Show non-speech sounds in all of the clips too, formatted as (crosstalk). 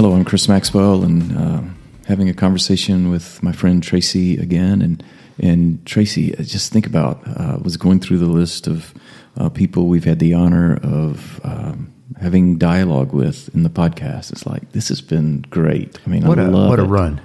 Hello, I'm Chris Maxwell, and uh, having a conversation with my friend Tracy again. And and Tracy, just think about uh, was going through the list of uh, people we've had the honor of um, having dialogue with in the podcast. It's like this has been great. I mean, what I a love what a it. run!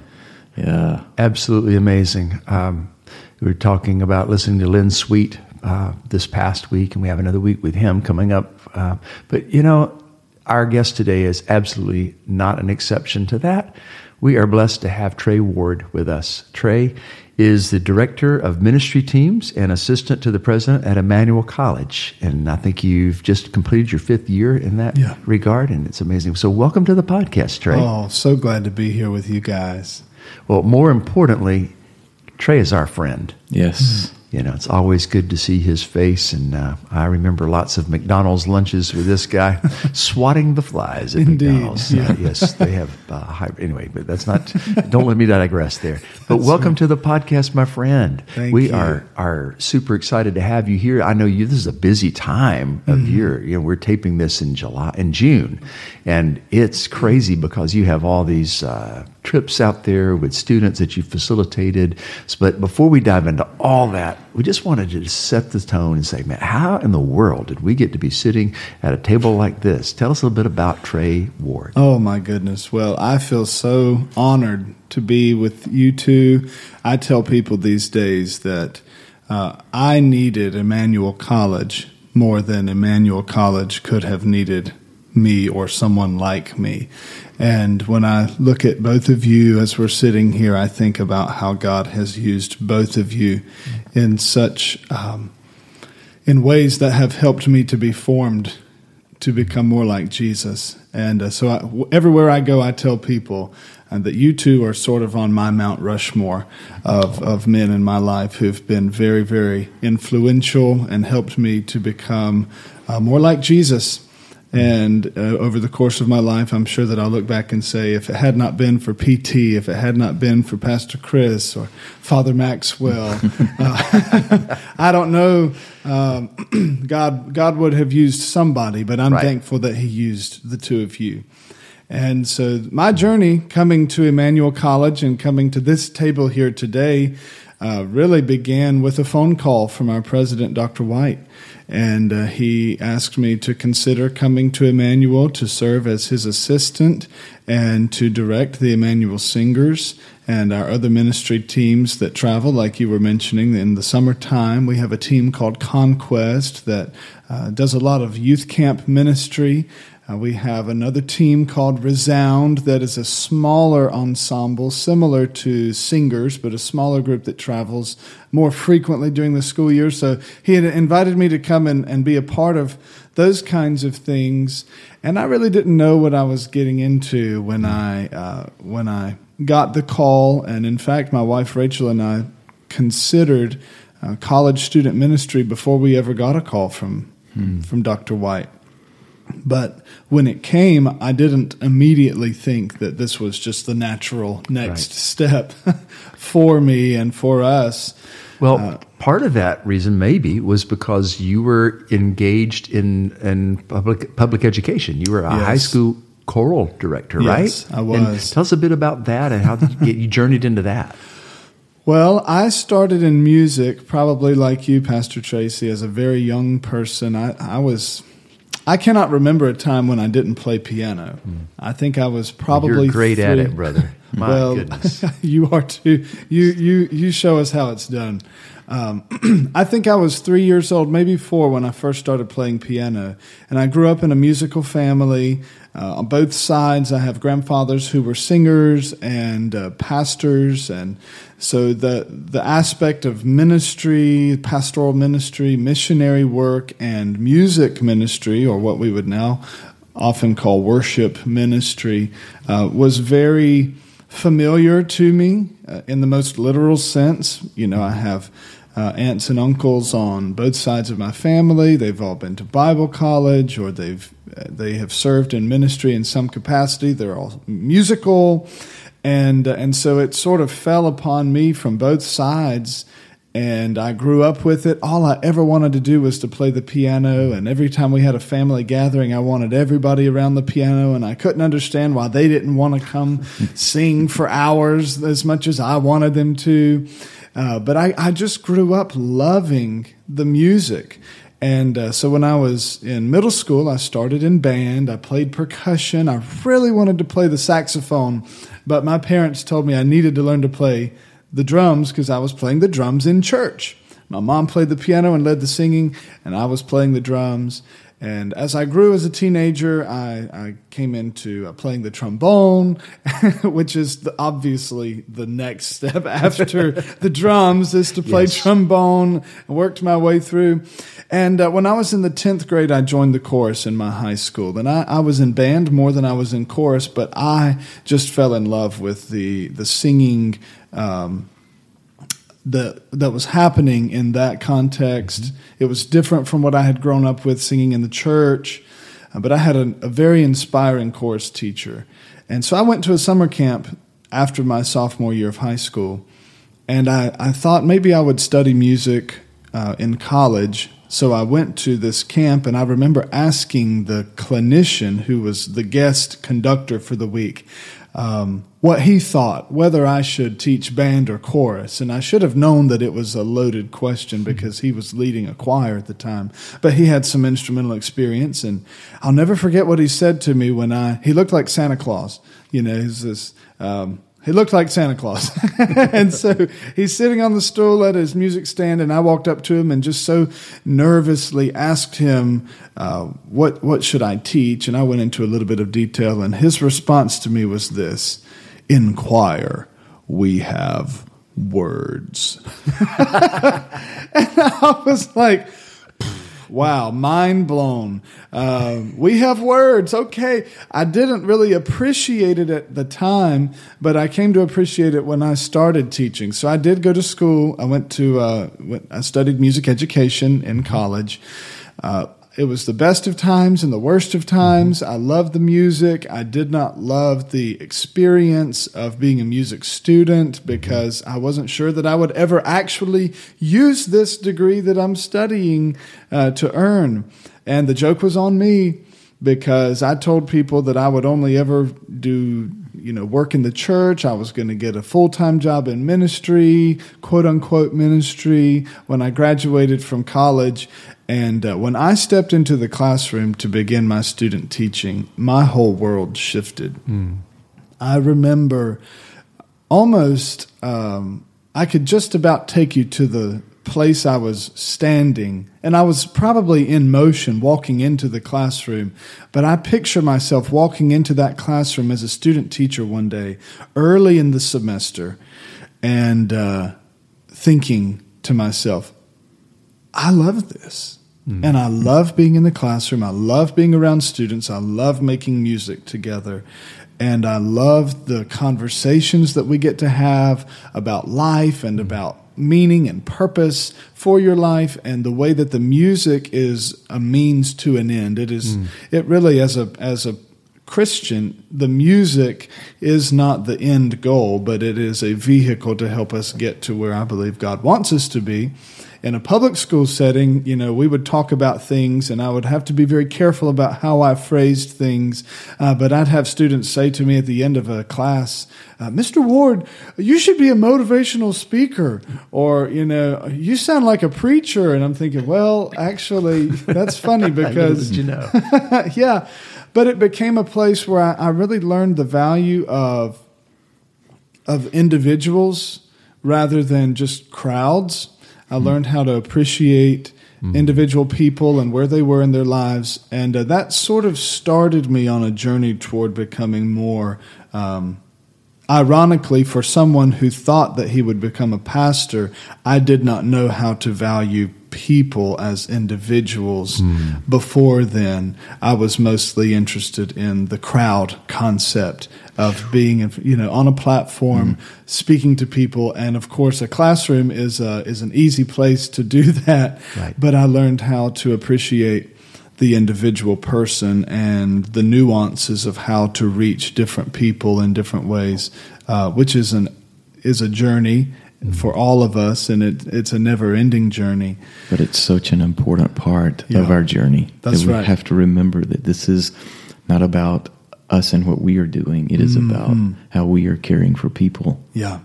Yeah, Absolutely amazing. Um, we were talking about listening to Len Sweet uh, this past week, and we have another week with him coming up. Uh, but you know, our guest today is absolutely not an exception to that. We are blessed to have Trey Ward with us. Trey is the director of ministry teams and assistant to the president at Emmanuel College, and I think you've just completed your fifth year in that Yeah. regard, and it's amazing. So, welcome to the podcast, Trey. Oh, so glad to be here with you guys. Well, more importantly, Trey is our friend. yes, mm. You know, it's always good to see his face, and uh, I remember lots of McDonald's lunches with this guy (laughs) swatting the flies at Indeed, McDonald's. yeah. Uh, yes, they have uh, high, anyway, but that's not. don't let me digress there. But welcome to the podcast, my friend. Thank we you. are are super excited to have you here. I know you. This is a busy time of Mm-hmm. year. You know, we're taping this in July, in June, and it's crazy because you have all these. Uh, trips out there with students that you facilitated. But before we dive into all that, we just wanted to set the tone and say, man, how in the world did we get to be sitting at a table like this? Tell us a little bit about Trey Ward. Oh, my goodness. Well, I feel so honored to be with you two. I tell people these days that uh, I needed Emmanuel College more than Emmanuel College could have needed me or someone like me. And when I look at both of you as we're sitting here, I think about how God has used both of you in such um, in ways that have helped me to be formed to become more like Jesus. And uh, so I, everywhere I go, I tell people uh, that you two are sort of on my Mount Rushmore of, of men in my life who've been very, very influential and helped me to become uh, more like Jesus. And uh, over the course of my life, I'm sure that I'll look back and say, if it had not been for PT, if it had not been for Pastor Chris or Father Maxwell, (laughs) uh, (laughs) I don't know. Um, (clears throat) God, God would have used somebody, but I'm Right. thankful that He used the two of you. And so my journey coming to Emmanuel College and coming to this table here today uh, really began with a phone call from our president, Dr. White. And uh, he asked me to consider coming to Emmanuel to serve as his assistant and to direct the Emmanuel Singers and our other ministry teams that travel, like you were mentioning. In the summertime, we have a team called Conquest that uh, does a lot of youth camp ministry. Uh, we have another team called Resound that is a smaller ensemble, similar to Singers, but a smaller group that travels more frequently during the school year. So he had invited me to come and, and be a part of those kinds of things. And I really didn't know what I was getting into when I, uh, when I got the call. And in fact, my wife Rachel and I considered uh, college student ministry before we ever got a call from, from Dr. White. But when it came, I didn't immediately think that this was just the natural next Right. step (laughs) for me and for us. Well, Uh, part of that reason maybe was because you were engaged in, in public, public education. You were a Yes. high school choral director, Yes, right? I And was. tell us a bit about that and how did you, get, you journeyed into that. Well, I started in music probably like you, Pastor Tracy, as a very young person. I, I was. I cannot remember a time when I didn't play piano. Hmm. I think I was probably You're great at it, brother. (laughs) My well, goodness. (laughs) you are too. You you you show us how it's done. Um, (clears throat) I think I was three years old, maybe four, when I first started playing piano. And I grew up in a musical family. Uh, on both sides, I have grandfathers who were singers and uh, pastors, and so the the aspect of ministry, pastoral ministry, missionary work, and music ministry, or what we would now often call worship ministry, uh, was very familiar to me uh, in the most literal sense. You know, I have uh, aunts and uncles on both sides of my family. They've all been to Bible college, or they've uh, they have served in ministry in some capacity. They're all musical, and uh, and so it sort of fell upon me from both sides and I grew up with it. All I ever wanted to do was to play the piano, and every time we had a family gathering, I wanted everybody around the piano, and I couldn't understand why they didn't want to come (laughs) sing for hours as much as I wanted them to. Uh, but I, I just grew up loving the music. And uh, so when I was in middle school, I started in band. I played percussion. I really wanted to play the saxophone, but my parents told me I needed to learn to play the drums because I was playing the drums in church. My mom played the piano and led the singing, and I was playing the drums. And as I grew as a teenager, I, I came into uh, playing the trombone, (laughs) which is the, obviously the next step (laughs) after the drums is to play yes. trombone. I worked my way through. And uh, when I was in the 10th grade, I joined the chorus in my high school. And I, I was in band more than I was in chorus, but I just fell in love with the, the singing um, that that was happening in that context. Mm-hmm. It was different from what I had grown up with singing in the church, uh, but I had a, a, very inspiring chorus teacher, and so I went to a summer camp after my sophomore year of high school, and I, I thought maybe I would study music uh, in college. So I went to this camp, and I remember asking the clinician who was the guest conductor for the week um, what he thought, whether I should teach band or chorus. And I should have known that it was a loaded question because he was leading a choir at the time. But he had some instrumental experience. And I'll never forget what he said to me when I, he looked like Santa Claus. You know, he's this, um, he looked like Santa Claus. (laughs) and so he's sitting on the stool at his music stand, and I walked up to him and just so nervously asked him, uh, what, what should I teach? And I went into a little bit of detail, and his response to me was this In choir, we have words. (laughs) and I was like, Wow, mind blown. Uh, we have words. Okay. I didn't really appreciate it at the time, but I came to appreciate it when I started teaching. So I did go to school. I went to, uh, I studied music education in college. Uh, it was the best of times and the worst of times. I loved the music. I did not love the experience of being a music student because I wasn't sure that I would ever actually use this degree that I'm studying uh, to earn. And the joke was on me because I told people that I would only ever do you know work in the church i was going to get a full-time job in ministry quote unquote ministry when i graduated from college and uh, when I stepped into the classroom to begin my student teaching, my whole world shifted. Mm. I remember almost, um, I could just about take you to the place I was standing, and I was probably in motion walking into the classroom. But I picture myself walking into that classroom as a student teacher one day, early in the semester, and uh, thinking to myself, I love this. Mm. And I love being in the classroom. I love being around students. I love making music together. And I love the conversations that we get to have about life and about meaning and purpose for your life and the way that the music is a means to an end. It is mm. it really as a as a Christian, the music is not the end goal, but it is a vehicle to help us get to where I believe God wants us to be in a public school setting, you know, we would talk about things and I would have to be very careful about how I phrased things. Uh, but I'd have students say to me at the end of a class, uh, Mr. Ward, you should be a motivational speaker, or, you know, you sound like a preacher. And I'm thinking, well, actually, that's funny (laughs) because, you know, (laughs) yeah. But it became a place where I, I really learned the value of, of individuals rather than just crowds. I learned how to appreciate mm-hmm. individual people and where they were in their lives. And uh, that sort of started me on a journey toward becoming more. Um, ironically, for someone who thought that he would become a pastor, I did not know how to value people as individuals. Before then, I was mostly interested in the crowd concept of being, you know, on a platform, speaking to people, and of course, a classroom is a, is an easy place to do (laughs) that. Right. But I learned how to appreciate the individual person and the nuances of how to reach different people in different ways, uh, which is an is a journey for all of us, and it, it's a never ending journey. But it's such an important part Yeah. of our journey That's that we right. have to remember that this is not about us and what we are doing. It is Mm-hmm. about how we are caring for people. Yeah.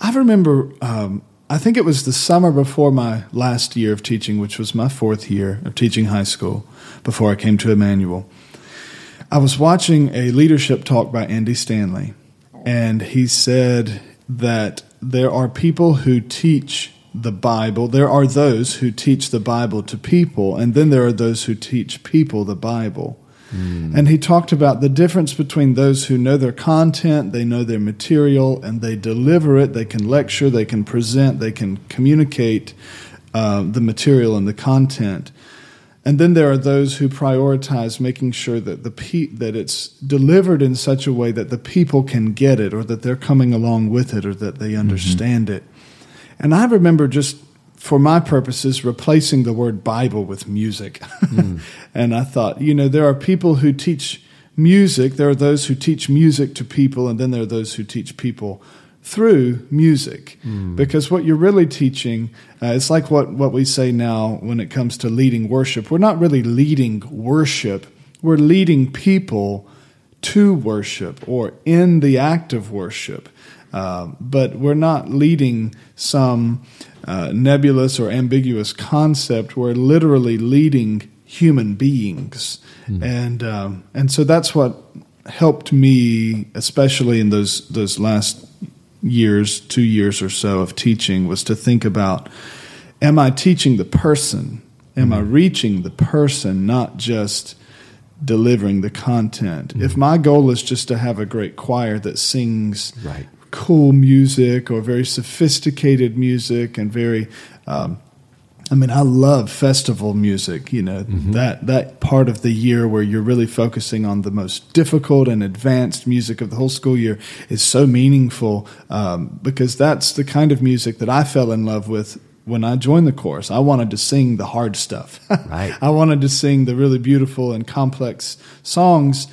I remember, um, I think it was the summer before my last year of teaching, which was my fourth year of teaching high school before I came to Emmanuel. I was watching a leadership talk by Andy Stanley, and he said that there are people who teach the Bible. There are those who teach the Bible to people, and then there are those who teach people the Bible. And he talked about the difference between those who know their content, they know their material, and they deliver it. They can lecture, they can present, they can communicate uh, the material and the content. And then there are those who prioritize making sure that the pe- that it's delivered in such a way that the people can get it, or that they're coming along with it, or that they mm-hmm. understand it. And I remember just for my purposes replacing the word Bible with music. Mm. (laughs) and I thought, you know, there are people who teach music, there are those who teach music to people, and then there are those who teach people through music. Because what you're really teaching, uh, it's like what, what we say now when it comes to leading worship. We're not really leading worship, we're leading people to worship or in the act of worship. Uh, but we're not leading some uh, nebulous or ambiguous concept. We're literally leading human beings, and um, and so that's what helped me, especially in those those last years, two years or so of teaching, was to think about: Am I teaching the person? Am I reaching the person, not just delivering the content? If my goal is just to have a great choir that sings Right. cool music or very sophisticated music and very um, I mean I love festival music you know that that part of the year where you're really focusing on the most difficult and advanced music of the whole school year is so meaningful um, because that's the kind of music that I fell in love with when I joined the chorus. I wanted to sing the hard stuff. (laughs) Right. I wanted to sing the really beautiful and complex songs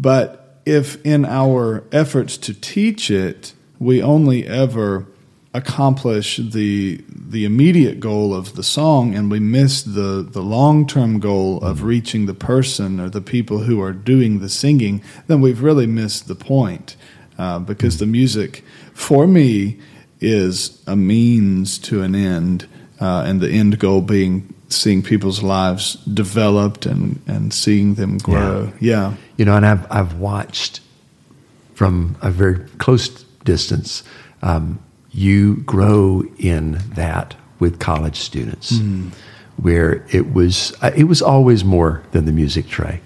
but if in our efforts to teach it, we only ever accomplish the the immediate goal of the song and we miss the the long-term goal of reaching the person or the people who are doing the singing, then we've really missed the point. Uh, because the music, for me, is a means to an end, uh, and the end goal being seeing people's lives developed and, and seeing them grow. yeah. You know, and I've I've watched from a very close distance um, you grow in that with college students, where it was uh, it was always more than the music Trey.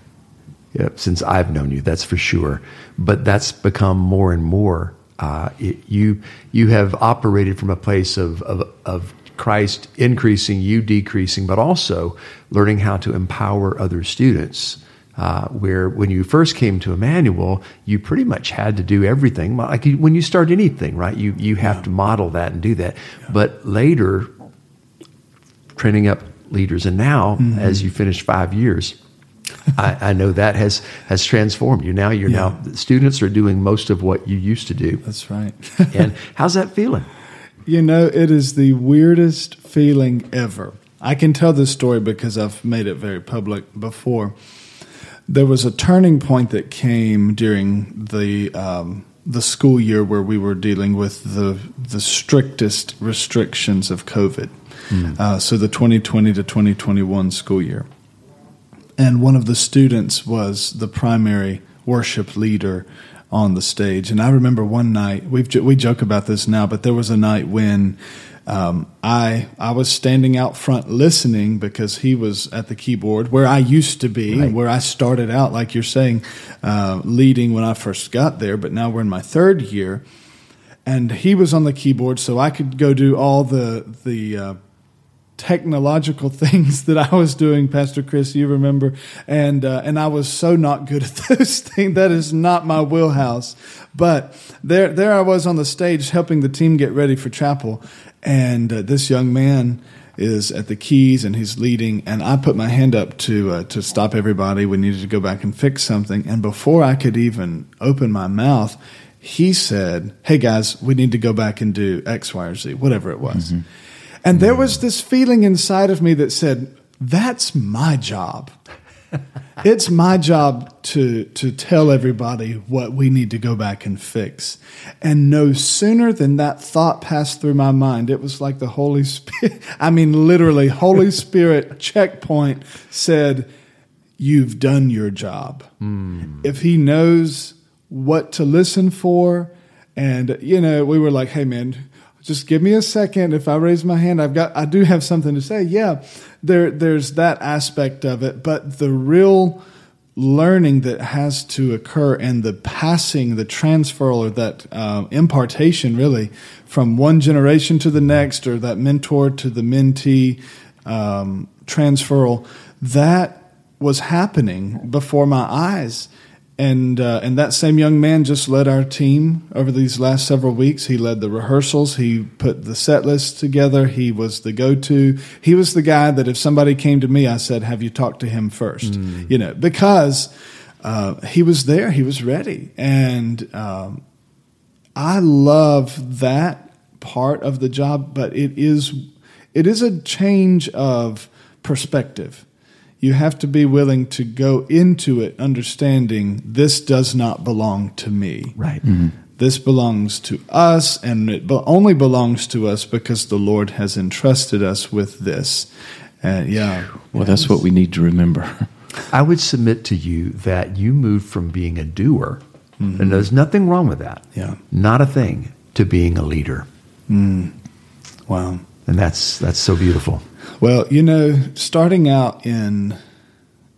Yeah, since I've known you, that's for sure. But that's become more and more. Uh, it, you you have operated from a place of, of of Christ increasing, you decreasing, but also learning how to empower other students. Uh, where when you first came to Emmanuel, you pretty much had to do everything. Like you, when you start anything, right? You you have to model that and do that. But later, training up leaders, and now as you finish five years, I, I know that has has transformed you. Now you're Yeah. now the students are doing most of what you used to do. That's right. (laughs) And how's that feeling? You know, it is the weirdest feeling ever. I can tell this story because I've made it very public before. There was a turning point that came during the um, the school year where we were dealing with the the strictest restrictions of COVID. Uh, so the 2020 to 2021 school year, and one of the students was the primary worship leader on the stage. And I remember one night we've we joke about this now, but there was a night when um, I I was standing out front listening because he was at the keyboard where I used to be, Right. where I started out, like you're saying, uh, leading when I first got there. But now we're in my third year, and he was on the keyboard, so I could go do all the the uh, technological (laughs) things that I was doing, Pastor Chris. You remember, and uh, and I was so not good at (laughs) those things. That is not my wheelhouse. But there, there I was on the stage helping the team get ready for chapel, and uh, this young man is at the keys and he's leading and I put my hand up to uh, to stop everybody we needed to go back and fix something and before I could even open my mouth he said hey guys we need to go back and do x y or z whatever it was mm-hmm. And there was this feeling inside of me that said, that's my job. (laughs) it's my job to to tell everybody what we need to go back and fix. And no sooner than that thought passed through my mind, it was like the Holy Spirit, (laughs) I mean literally Holy Spirit checkpoint said, "You've done your job." Mm. If he knows what to listen for and you know, we were like, "Hey man, just give me a second. If I raise my hand, I've got, I do have something to say. Yeah, there, there's that aspect of it, but the real learning that has to occur and the passing, the transfer, or that uh, impartation, really, from one generation to the next, or that mentor to the mentee um, transferal, that was happening before my eyes and uh, and that same young man just led our team over these last several weeks. He led the rehearsals. He put the set list together. He was the go-to. He was the guy that if somebody came to me, I said, "Have you talked to him first? Mm. You know, because uh, he was there. He was ready, and um, I love that part of the job. But it is it is a change of perspective you have to be willing to go into it understanding this does not belong to me. Right. Mm-hmm. This belongs to us, and it only belongs to us because the Lord has entrusted us with this. And yeah. Well, that's what we need to remember. I would submit to you that you moved from being a doer, mm-hmm. and there's nothing wrong with that. Yeah. Not a thing, to being a leader. Mm. Wow. And that's that's so beautiful. Well, you know, starting out in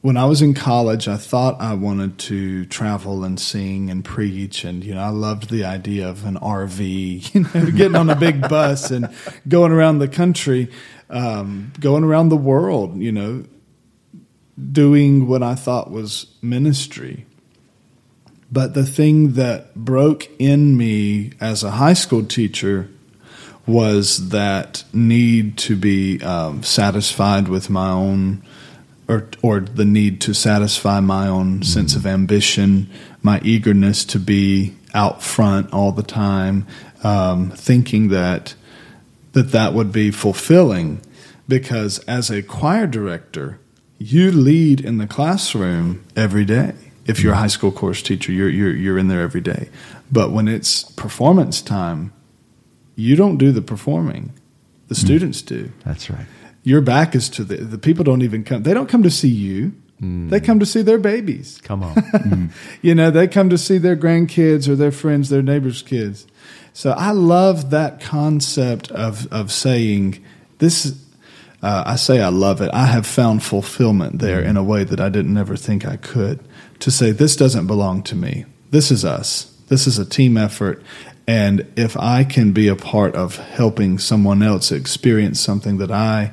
when I was in college, I thought I wanted to travel and sing and preach, and you know, I loved the idea of an RV, (laughs) you know, getting on a big (laughs) bus and going around the country, um, going around the world, you know, doing what I thought was ministry. But the thing that broke in me as a high school teacher was that need to be um, satisfied with my own or or the need to satisfy my own mm-hmm. sense of ambition, my eagerness to be out front all the time, um, thinking that that that would be fulfilling, because as a choir director, you lead in the classroom every day. If you're a high school course teacher, you're you're you're in there every day. But when it's performance time, you don't do the performing. The mm. students do. That's right. Your back is to the the people don't even come. They don't come to see you. Mm. They come to see their babies. Come on. (laughs) mm. You know, they come to see their grandkids or their friends, their neighbors' kids. So I love that concept of of saying this. Uh, I say I love it. I have found fulfillment there in a way that I didn't ever think I could. To say this doesn't belong to me. This is us. This is a team effort, and if I can be a part of helping someone else experience something that I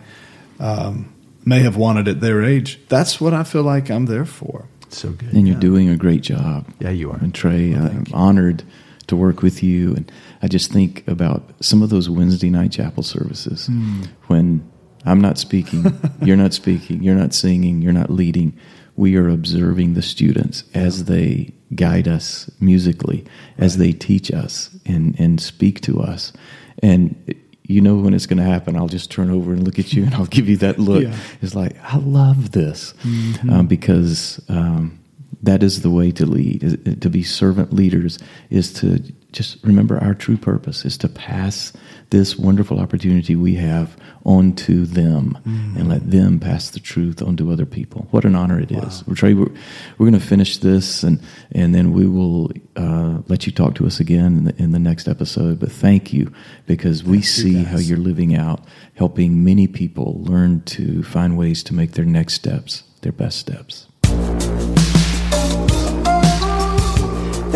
um, may have wanted at their age, that's what I feel like I'm there for. So good. And you're doing a great job. Yeah, you are. And Trey, well, I'm you. honored to work with you. And I just think about some of those Wednesday night chapel services mm. when I'm not speaking, (laughs) you're not speaking, you're not singing, you're not leading. We are observing the students as they guide us musically as they teach us and, and speak to us. And you know when it's going to happen. I'll just turn over and look at you and I'll give you that look. (laughs) Yeah. It's like, I love this mm-hmm. um, because um, that is the way to lead. To be servant leaders is to just remember our true purpose is to pass this wonderful opportunity we have onto them mm. and let them pass the truth onto other people. What an honor it wow. is. We're, we're, we're going to finish this and, and then we will uh, let you talk to us again in the, in the next episode. But thank you because thank we see you how you're living out, helping many people learn to find ways to make their next steps their best steps.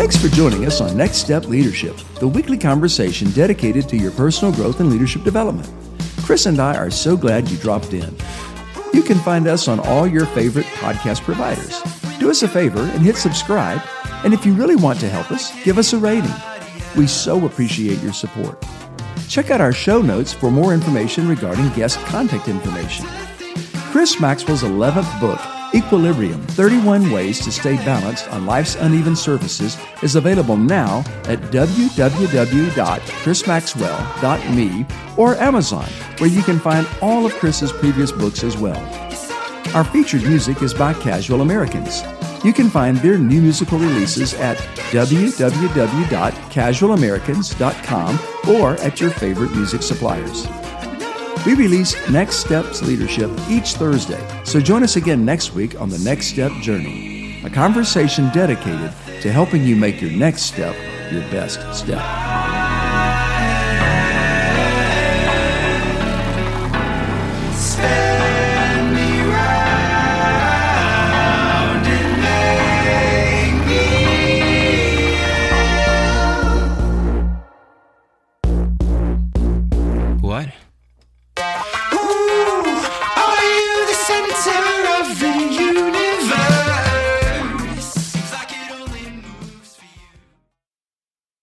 Thanks for joining us on Next Step Leadership, the weekly conversation dedicated to your personal growth and leadership development. Chris and I are so glad you dropped in. You can find us on all your favorite podcast providers. Do us a favor and hit subscribe. And if you really want to help us, give us a rating. We so appreciate your support. Check out our show notes for more information regarding guest contact information. Chris Maxwell's 11th book, Equilibrium 31 Ways to Stay Balanced on Life's Uneven Surfaces, is available now at www.chrismaxwell.me or Amazon, where you can find all of Chris's previous books as well. Our featured music is by Casual Americans. You can find their new musical releases at www.casualamericans.com or at your favorite music suppliers. We release Next Steps Leadership each Thursday, so join us again next week on the Next Step Journey, a conversation dedicated to helping you make your next step your best step.